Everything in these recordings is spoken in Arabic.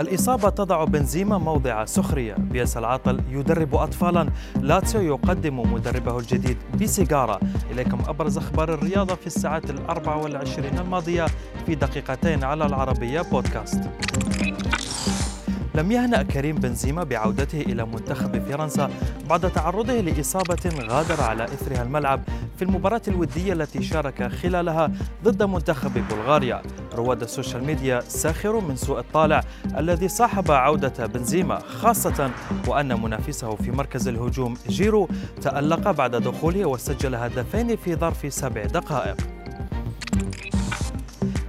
الإصابة تضع بنزيما موضع سخرية. بيلسا العاطل يدرب أطفالا. لاتسيو يقدم مدربه الجديد بسيجارة. إليكم أبرز أخبار الرياضة في الساعات الأربع والعشرين الماضية في دقيقتين على العربية بودكاست. لم يهنأ كريم بنزيما بعودته إلى منتخب فرنسا بعد تعرضه لإصابة غادر على إثرها الملعب في المباراة الودية التي شارك خلالها ضد منتخب بلغاريا. رواد ال social media ساخروا من سوء الطالع الذي صاحب عودة بنزيما خاصة وأن منافسه في مركز الهجوم جيرو تألق بعد دخوله وسجل هدفين في ظرف سبع دقائق.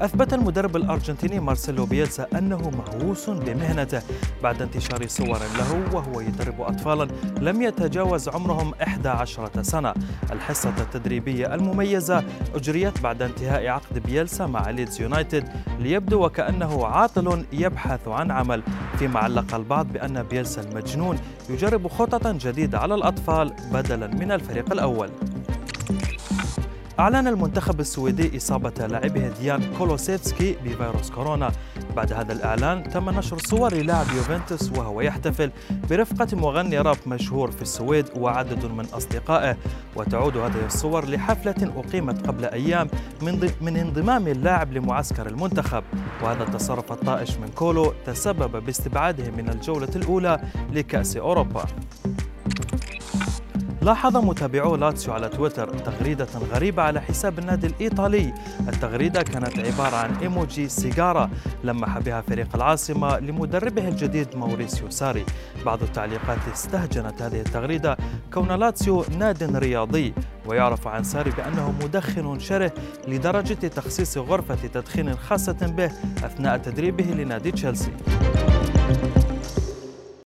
أثبت المدرب الأرجنتيني مارسيلو بيلسا أنه مهووس بمهنته. بعد انتشار صور له وهو يدرب أطفالا لم يتجاوز عمرهم 11 سنة. الحصة التدريبية المميزة أجريت بعد انتهاء عقد بيلسا مع ليدز يونايتد ليبدو وكأنه عاطل يبحث عن عمل. فيما علق البعض بأن بيلسا المجنون يجرب خططا جديدة على الأطفال بدلا من الفريق الأول. أعلن المنتخب السويدي إصابة لاعبه ديان كولوسيفسكي بفيروس كورونا. بعد هذا الإعلان تم نشر صور لاعب يوفنتوس وهو يحتفل برفقة مغني راب مشهور في السويد وعدد من أصدقائه. وتعود هذه الصور لحفلة أقيمت قبل أيام من, من انضمام اللاعب لمعسكر المنتخب. وهذا التصرف الطائش من كولو تسبب باستبعاده من الجولة الأولى لكأس أوروبا. لاحظ متابعو لاتسيو على تويتر تغريدة غريبة على حساب النادي الإيطالي. التغريدة كانت عبارة عن إيموجي سيجارة لمح بها فريق العاصمة لمدربه الجديد موريسيو ساري. بعض التعليقات استهجنت هذه التغريدة كون لاتسيو ناد رياضي ويعرف عن ساري بأنه مدخن شره لدرجة تخصيص غرفة تدخين خاصة به أثناء تدريبه لنادي تشيلسي.